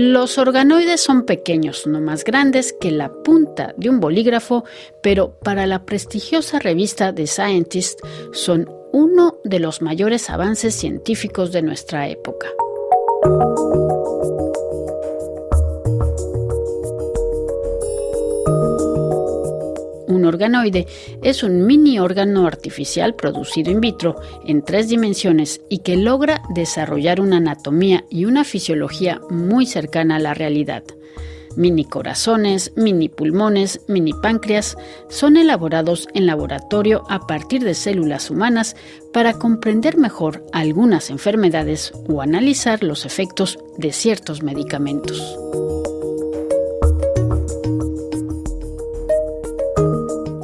Los organoides son pequeños, no más grandes que la punta de un bolígrafo, pero para la prestigiosa revista The Scientist son uno de los mayores avances científicos de nuestra época. Un organoide es un mini órgano artificial producido in vitro en tres dimensiones y que logra desarrollar una anatomía y una fisiología muy cercana a la realidad. Mini corazones, mini pulmones, mini páncreas son elaborados en laboratorio a partir de células humanas para comprender mejor algunas enfermedades o analizar los efectos de ciertos medicamentos.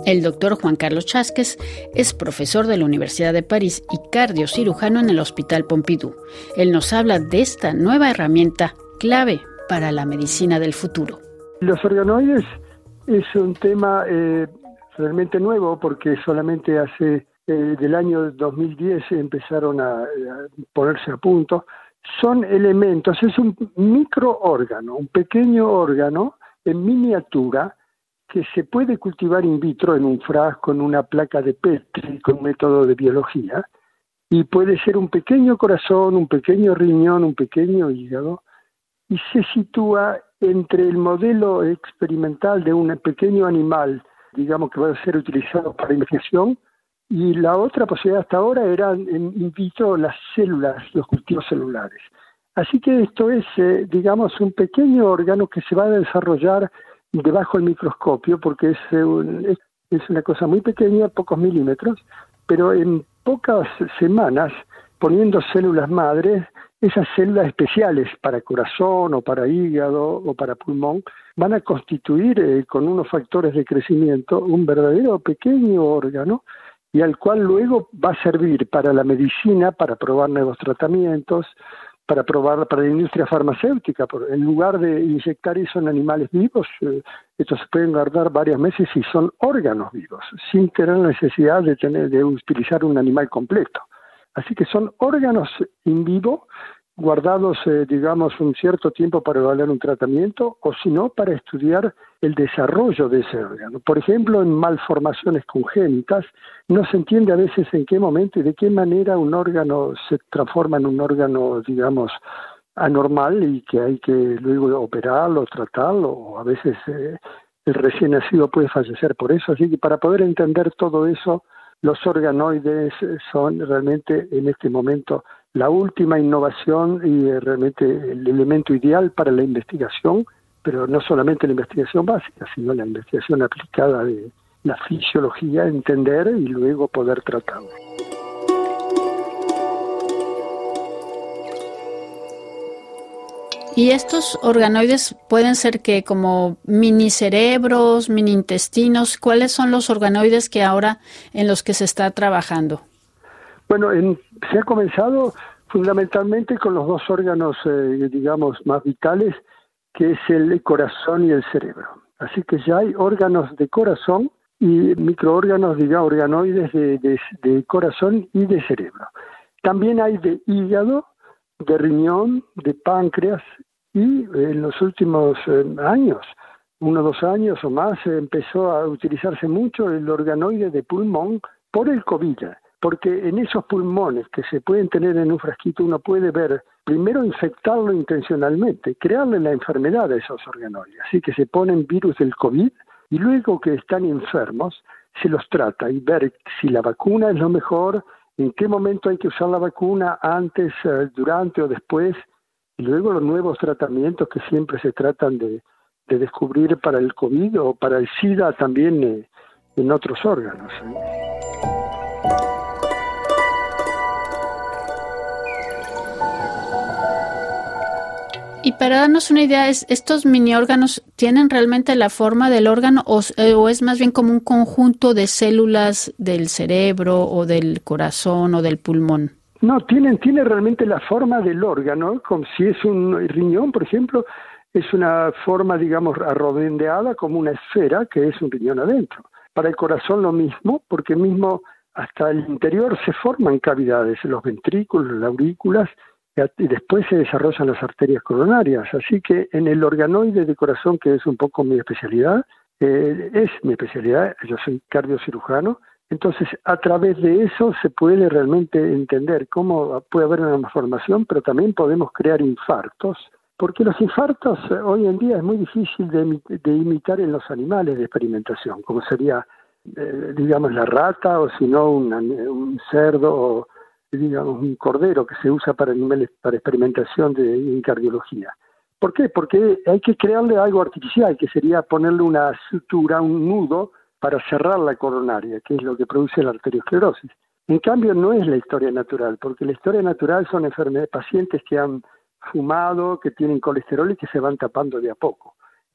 El doctor Juan Carlos Chásquez es profesor de la Universidad de París y cardiocirujano en el Hospital Pompidou. Él nos habla de esta nueva herramienta clave para la medicina del futuro. Los organoides es un tema eh, realmente nuevo porque solamente hace eh, del año 2010 empezaron a, a, ponerse a punto. Son elementos, es un microórgano, un pequeño órgano en miniatura que se puede cultivar in vitro en un frasco, en una placa de Petri, con método de biología, y puede ser un pequeño corazón, un pequeño riñón, un pequeño hígado, y se sitúa entre el modelo experimental de un pequeño animal, digamos que va a ser utilizado para investigación, y la otra posibilidad hasta ahora era in vitro las células, los cultivos celulares. Así que esto es, eh, digamos, un pequeño órgano que se va a desarrollar debajo del microscopio porque eh, es, es una cosa muy pequeña, pocos milímetros, pero en pocas semanas, poniendo células madres, esas células especiales para corazón o para hígado o para pulmón van a constituir eh, con unos factores de crecimiento un verdadero pequeño órgano y al cual luego va a servir para la medicina, para probar nuevos tratamientos, para probar para la industria farmacéutica. En lugar de inyectar eso en animales vivos, eh, estos se pueden guardar varios meses y son órganos vivos, sin tener necesidad de, tener, de utilizar un animal completo. Así que son órganos in vivo guardados, eh, digamos, un cierto tiempo para evaluar un tratamiento o si no, para estudiar el desarrollo de ese órgano. Por ejemplo, en malformaciones congénitas, no se entiende a veces en qué momento y de qué manera un órgano se transforma en un órgano, digamos, anormal y que hay que luego operarlo, tratarlo, o a veces eh, el recién nacido puede fallecer por eso. Así que para poder entender todo eso, los organoides son realmente en este momento la última innovación y eh, realmente el elemento ideal para la investigación, pero no solamente la investigación básica, sino la investigación aplicada de la fisiología, entender y luego poder tratarlo. Y estos organoides pueden ser que como mini cerebros, mini intestinos, ¿cuáles son los organoides que ahora en los que se está trabajando? Bueno, en, se ha comenzado fundamentalmente con los dos órganos, eh, digamos, más vitales, que es el corazón y el cerebro. Así que ya hay órganos de corazón y microórganos, digamos, organoides de, de, de corazón y de cerebro. También hay de hígado, de riñón, de páncreas y en los últimos eh, años, uno o dos años o más, empezó a utilizarse mucho el organoide de pulmón por el COVID porque en esos pulmones que se pueden tener en un frasquito uno puede ver, primero infectarlo intencionalmente, crearle la enfermedad a esos organoides, así que se ponen virus del COVID y luego que están enfermos se los trata y ver si la vacuna es lo mejor, en qué momento hay que usar la vacuna, antes, eh, durante o después, y luego los nuevos tratamientos que siempre se tratan de, de descubrir para el COVID o para el SIDA también eh, en otros órganos. ¿eh? Y para darnos una idea, ¿estos mini órganos tienen realmente la forma del órgano eh, o, es más bien como un conjunto de células del cerebro o del corazón o del pulmón? No, tienen, tiene realmente la forma del órgano, como si es un riñón, por ejemplo, es una forma, digamos, arrodondeada como una esfera que es un riñón adentro. Para el corazón lo mismo, porque mismo hasta el interior se forman cavidades, los ventrículos, las aurículas, y después se desarrollan las arterias coronarias. Así que en el organoide de corazón, que es un poco mi especialidad, eh, es mi especialidad, yo soy cardiocirujano, entonces a través de eso se puede realmente entender cómo puede haber una malformación, pero también podemos crear infartos, porque los infartos eh, hoy en día es muy difícil de, imitar en los animales de experimentación, como sería, eh, digamos, la rata o si no un cerdo o digamos, un cordero que se usa para animales, para experimentación de, en cardiología. ¿Por qué? Porque hay que crearle algo artificial, que sería ponerle una sutura, un nudo, para cerrar la coronaria, que es lo que produce la arteriosclerosis. En cambio, no es la historia natural, porque la historia natural son enfermedades, pacientes que han fumado, que tienen colesterol y que se van tapando de a poco.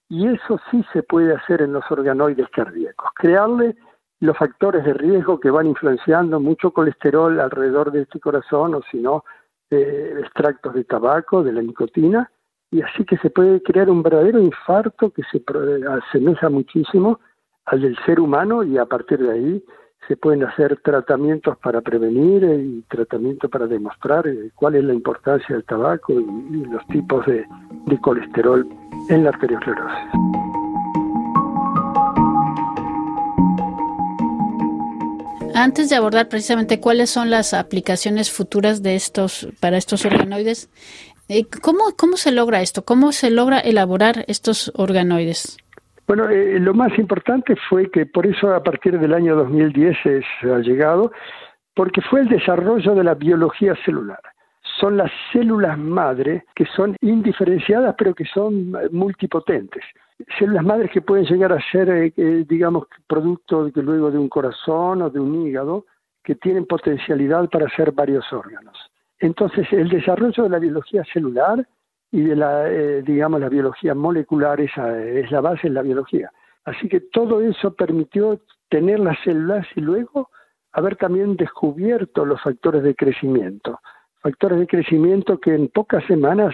Y eso sí se puede hacer en los organoides cardíacos, crearle los factores de riesgo que van influenciando mucho colesterol alrededor de este corazón o si no, eh, extractos de tabaco, de la nicotina, y así que se puede crear un verdadero infarto que se asemeja muchísimo al del ser humano y a partir de ahí se pueden hacer tratamientos para prevenir y tratamientos para demostrar eh, cuál es la importancia del tabaco y, los tipos de, de colesterol en la arteriosclerosis. Antes de abordar precisamente cuáles son las aplicaciones futuras de estos para estos organoides, eh, ¿cómo, cómo se logra esto? ¿Cómo se logra elaborar estos organoides? Bueno, eh, lo más importante fue que por eso a partir del año 2010 se ha llegado, porque fue el desarrollo de la biología celular. Son las células madre que son indiferenciadas pero que son multipotentes células madres que pueden llegar a ser, eh, eh, digamos, producto de, luego de un corazón o de un hígado, que tienen potencialidad para ser varios órganos. Entonces, el desarrollo de la biología celular y de la, eh, digamos, la biología molecular es, es la base de la biología. Así que todo eso permitió tener las células y luego haber también descubierto los factores de crecimiento. Factores de crecimiento que en pocas semanas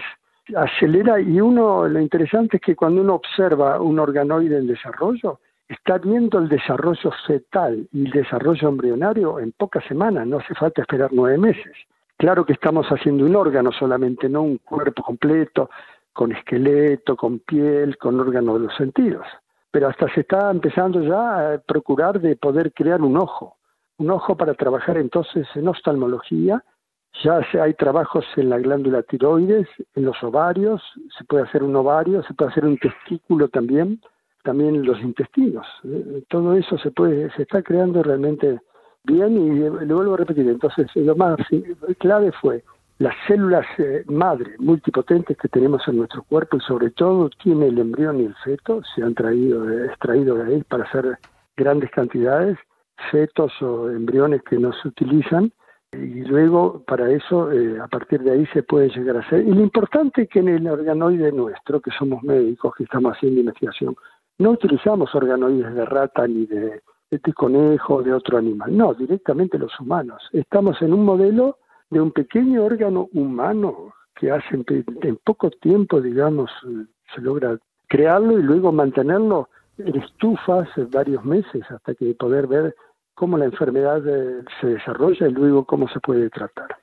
acelera y uno, lo interesante es que cuando uno observa un organoide en desarrollo, está viendo el desarrollo fetal y el desarrollo embrionario en pocas semanas, no hace falta esperar nueve meses. Claro que estamos haciendo un órgano solamente, no un cuerpo completo, con esqueleto, con piel, con órgano de los sentidos. Pero hasta se está empezando ya a procurar de poder crear un ojo, un ojo para trabajar entonces en oftalmología ya hay trabajos en la glándula tiroides, en los ovarios, se puede hacer un ovario, se puede hacer un testículo también, también los intestinos. Eh, todo eso se puede, se está creando realmente bien y lo vuelvo a repetir. Entonces, lo más clave fue las células eh, madre multipotentes que tenemos en nuestro cuerpo y sobre todo tiene el embrión y el feto, se han traído, extraído de ahí para hacer grandes cantidades, fetos o embriones que no se utilizan y luego para eso eh, a partir de ahí se puede llegar a hacer. Y lo importante es que en el organoide nuestro, que somos médicos, que estamos haciendo investigación, no utilizamos organoides de rata ni de, de conejo o de otro animal, no, directamente los humanos. Estamos en un modelo de un pequeño órgano humano que hace en, poco tiempo, digamos, se logra crearlo y luego mantenerlo en estufas varios meses hasta que poder ver cómo la enfermedad eh, se desarrolla y luego cómo se puede tratar.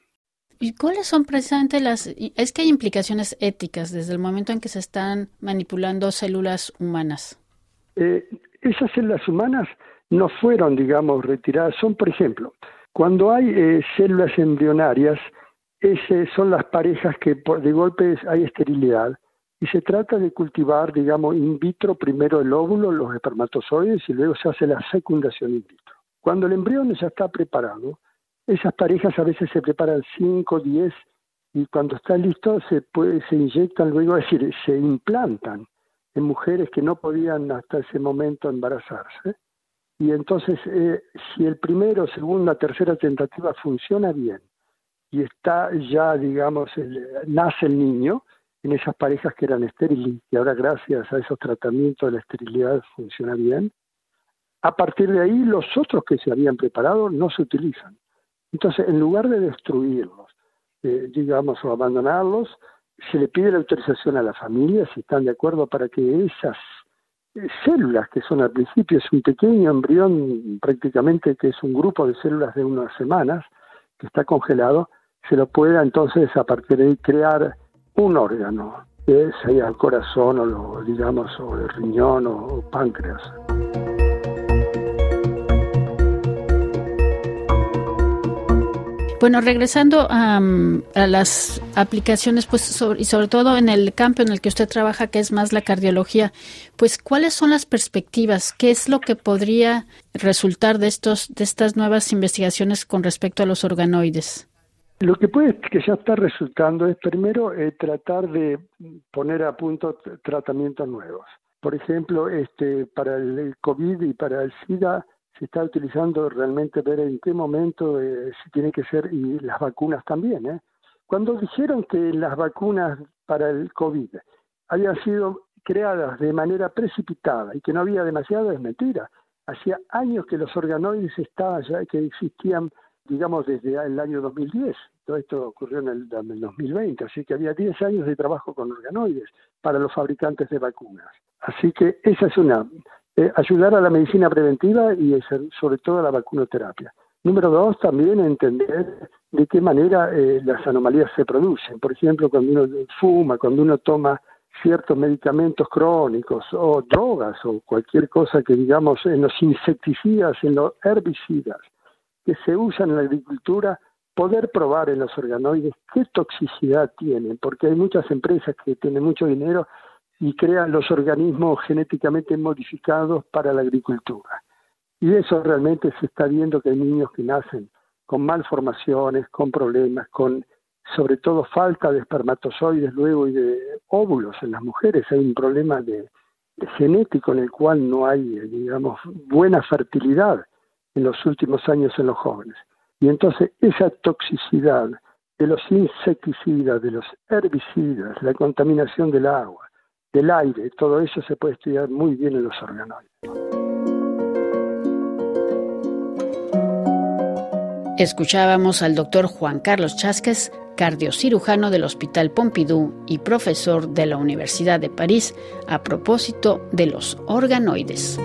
¿Y cuáles son precisamente las... Es que hay implicaciones éticas desde el momento en que se están manipulando células humanas? Eh, esas células humanas no fueron, digamos, retiradas. Son, por ejemplo, cuando hay eh, células embrionarias, ese son las parejas que por, de golpe hay esterilidad y se trata de cultivar, digamos, in vitro primero el óvulo, los espermatozoides y luego se hace la fecundación in vitro. Cuando el embrión ya está preparado, esas parejas a veces se preparan 5, 10 y cuando está listo se, puede, se inyectan luego, es decir, se implantan en mujeres que no podían hasta ese momento embarazarse. Y entonces, eh, si el primero, segunda, tercera tentativa funciona bien y está ya, digamos, nace el niño en esas parejas que eran estériles y ahora gracias a esos tratamientos de la esterilidad funciona bien, a partir de ahí, los otros que se habían preparado no se utilizan. Entonces, en lugar de destruirlos, eh, digamos, o abandonarlos, se le pide la autorización a la familia, si están de acuerdo, para que esas eh, células, que son al principio es un pequeño embrión prácticamente, que es un grupo de células de unas semanas, que está congelado, se lo pueda entonces a partir de ahí crear un órgano, que sea el corazón o lo, digamos o el riñón o páncreas. Bueno, regresando a, las aplicaciones, pues y sobre todo en el campo en el que usted trabaja, que es más la cardiología, pues ¿cuáles son las perspectivas? ¿Qué es lo que podría resultar de estos de estas nuevas investigaciones con respecto a los organoides? Lo que puede que ya está resultando es primero eh, tratar de poner a punto tratamientos nuevos. Por ejemplo, este para el COVID y para el SIDA se está utilizando realmente ver en qué momento eh, se tiene que ser, y las vacunas también. ¿eh? Cuando dijeron que las vacunas para el COVID habían sido creadas de manera precipitada y que no había demasiado, es mentira. Hacía años que los organoides estaban ya, que existían, digamos, desde el año 2010. Todo esto ocurrió en el, 2020, así que había 10 años de trabajo con organoides para los fabricantes de vacunas. Así que esa es una. Eh, ayudar a la medicina preventiva y sobre todo a la vacunoterapia. Número dos, también entender de qué manera eh, las anomalías se producen. Por ejemplo, cuando uno fuma, cuando uno toma ciertos medicamentos crónicos o drogas o cualquier cosa que digamos en los insecticidas, en los herbicidas que se usan en la agricultura, poder probar en los organoides qué toxicidad tienen, porque hay muchas empresas que tienen mucho dinero y crean los organismos genéticamente modificados para la agricultura. Y eso realmente se está viendo que hay niños que nacen con malformaciones, con problemas, con sobre todo falta de espermatozoides luego y de óvulos en las mujeres. Hay un problema de, genético en el cual no hay, digamos, buena fertilidad en los últimos años en los jóvenes. Y entonces esa toxicidad de los insecticidas, de los herbicidas, la contaminación del agua, del aire, todo eso se puede estudiar muy bien en los organoides. Escuchábamos al doctor Juan Carlos Chásquez, cardiocirujano del Hospital Pompidou y profesor de la Universidad de París, a propósito de los organoides.